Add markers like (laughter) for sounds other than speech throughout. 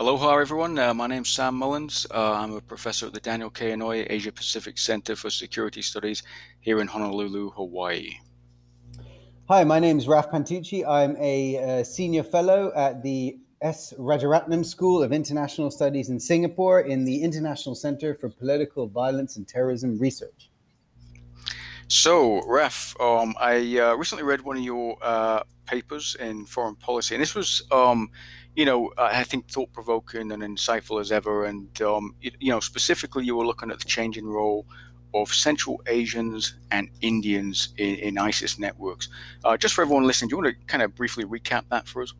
Aloha, everyone. Uh, my name's Sam Mullins. Uh, I'm a professor at the Daniel K. Inouye Asia Pacific Center for Security Studies here in Honolulu, Hawaii. Hi, my name is Raf Pantucci. I'm a uh, senior fellow at the S. Rajaratnam School of International Studies in Singapore in the International Center for Political Violence and Terrorism Research. So, Raf, um, I uh, recently read one of your uh, papers in foreign policy, and this was, um, you know, I think thought provoking and insightful as ever. And, um, you, you, know, specifically, you were looking at the changing role of Central Asians and Indians in, in ISIS networks. Uh, just for everyone listening, do you want to kind of briefly recap that for us?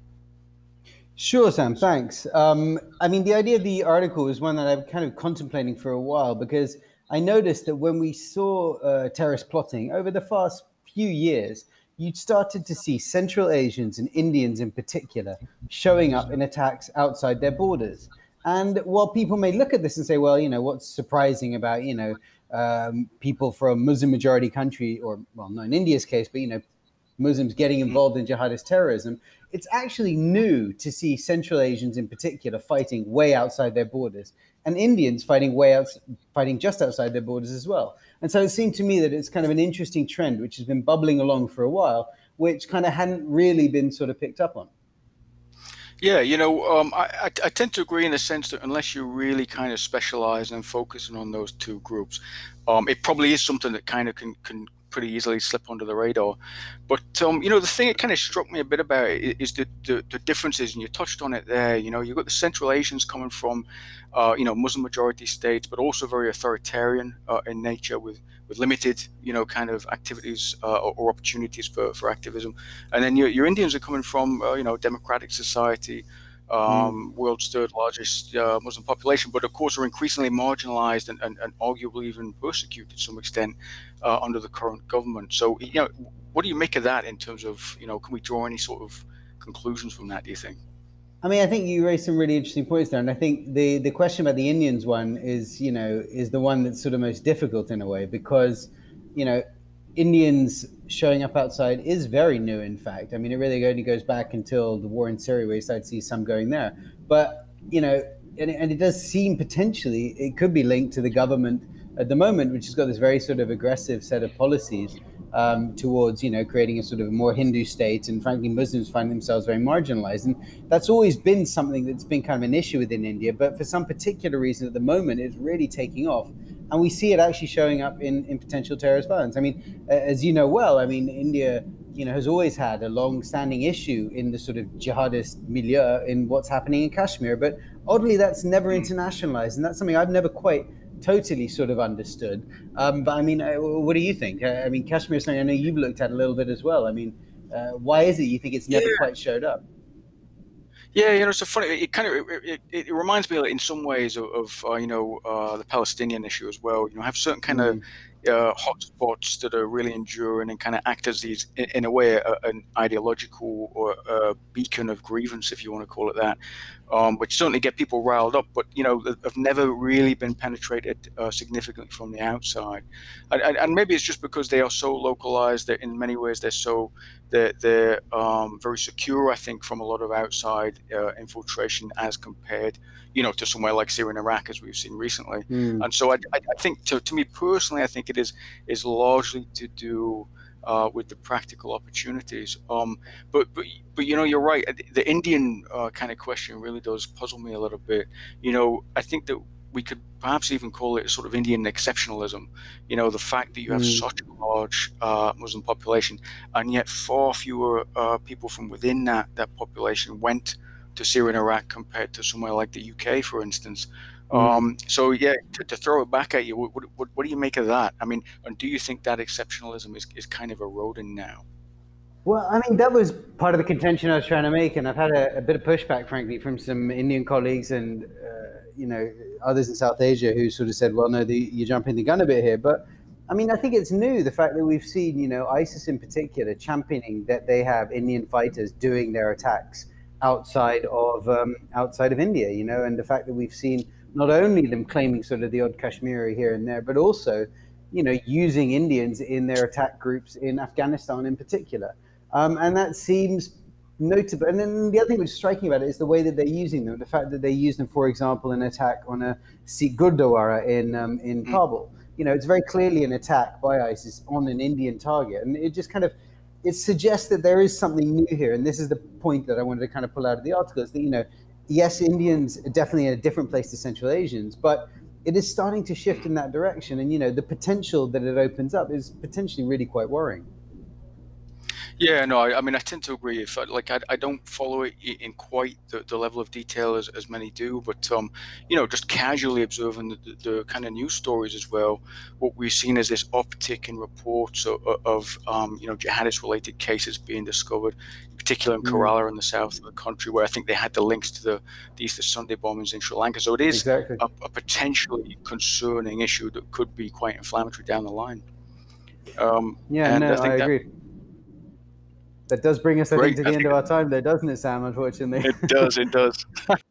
Sure, Sam. Thanks. Um, I mean, the idea of the article is one that I've kind of contemplating for a while because I noticed that when we saw uh, terrorist plotting over the past few years, you started to see Central Asians and Indians in particular showing up in attacks outside their borders. And while people may look at this and say, well, you know, what's surprising about, you know, um, people from Muslim majority country, or, well, not in India's case, but, you know, Muslims getting involved in jihadist terrorism, it's actually new to see Central Asians in particular fighting way outside their borders and Indians fighting way out, fighting just outside their borders as well. And so it seemed to me that it's kind of an interesting trend which has been bubbling along for a while, which kind of hadn't really been sort of picked up on. Yeah, you know, um, I, I, tend to agree in the sense that unless you really kind of specialize and focusing on those two groups, um, it probably is something that kind of can, can pretty easily slip under the radar. But um, you know, the thing that kind of struck me a bit about it is the, the, the differences, and you touched on it there. You know, you've got the Central Asians coming from, uh, you know, Muslim majority states, but also very authoritarian uh, in nature with with limited, you know, kind of activities uh, or, or, opportunities for, for activism. And then your, your Indians are coming from, uh, you know, democratic society. Mm. um, mm. world's third largest uh, Muslim population, but of course are increasingly marginalized and, and, and arguably even persecuted to some extent uh, under the current government. So, you know, what do you make of that in terms of, you know, can we draw any sort of conclusions from that, do you think? I mean, I think you raised some really interesting points there, and I think the the question about the Indians one is, you know, is the one that's sort of most difficult in a way because, you know, Indians showing up outside is very new, in fact. I mean, it really only goes back until the war in Syria, where you start to see some going there. But, you know, and, and it does seem potentially it could be linked to the government at the moment, which has got this very sort of aggressive set of policies um, towards, you know, creating a sort of more Hindu state. And frankly, Muslims find themselves very marginalized. And that's always been something that's been kind of an issue within India. But for some particular reason at the moment, it's really taking off and we see it actually showing up in, in potential terrorist violence. I mean, as you know well, I mean, India, you know, has always had a long-standing issue in the sort of jihadist milieu in what's happening in Kashmir, but oddly, that's never hmm. internationalized, and that's something I've never quite totally sort of understood. Um, but I mean, uh, what do you think? Uh, I mean, Kashmir is something I know you've looked at a little bit as well. I mean, uh, why is it you think it's never yeah. quite showed up? Yeah, you know, it's a funny. It kind of it, it, it reminds me in some ways of, of uh, you know uh, the Palestinian issue as well. You know, have certain kind mm. of uh, hotspots that are really enduring and kind of act as these, in, in a way, a, an ideological or a beacon of grievance, if you want to call it that, um, which certainly get people riled up, but you know, have never really been penetrated uh, significantly from the outside. And, and, maybe it's just because they are so localized that in many ways they're so they're, they're um, very secure, I think, from a lot of outside uh, infiltration as compared, you know, to somewhere like Syria and Iraq, as we've seen recently. Mm. And so I, I, I think, to, to me personally, I think it is is largely to do uh, with the practical opportunities. Um, but but but you know you're right. The Indian uh, kind of question really does puzzle me a little bit. You know I think that we could perhaps even call it sort of Indian exceptionalism. You know the fact that you have mm. such a large uh, Muslim population, and yet far fewer uh, people from within that that population went to Syria and Iraq compared to somewhere like the UK, for instance. Mm. Um, so yeah, to, to, throw it back at you, what, what, what, do you make of that? I mean, and do you think that exceptionalism is, is kind of eroding now? Well, I mean, that was part of the contention I was trying to make, and I've had a, a bit of pushback, frankly, from some Indian colleagues and uh, you know others in South Asia who sort of said, "Well, no, the, you're jumping the gun a bit here." But I mean, I think it's new the fact that we've seen, you know, ISIS in particular championing that they have Indian fighters doing their attacks outside of um, outside of India, you know, and the fact that we've seen not only them claiming sort of the odd Kashmiri here and there, but also, you know, using Indians in their attack groups in Afghanistan in particular. Um, and that seems notable. And then the other thing which is striking about it is the way that they're using them. The fact that they use them, for example, in an attack on a Sikh Gurdwara in um, in mm. Kabul. You know, it's very clearly an attack by ISIS on an Indian target, and it just kind of it suggests that there is something new here. And this is the point that I wanted to kind of pull out of the article: is that you know, yes, Indians are definitely in a different place to Central Asians, but it is starting to shift in that direction. And you know, the potential that it opens up is potentially really quite worrying. Yeah, no, I, I mean, I tend to agree. If I, like, I, I don't follow it in quite the, the level of detail as, as many do, but um, you know, just casually observing the, the, the kind of news stories as well. What we've seen is this uptick in reports of, of um, you know, jihadist-related cases being discovered, in particular in mm. Kerala in the south of the country, where I think they had the links to the, the Easter Sunday bombings in Sri Lanka. So it is exactly. a, a potentially concerning issue that could be quite inflammatory down the line. Um, yeah, no, I, I agree. That, that does bring us, I Great. think, to the end of our time there, doesn't it, Sam, unfortunately? It does, it does. (laughs)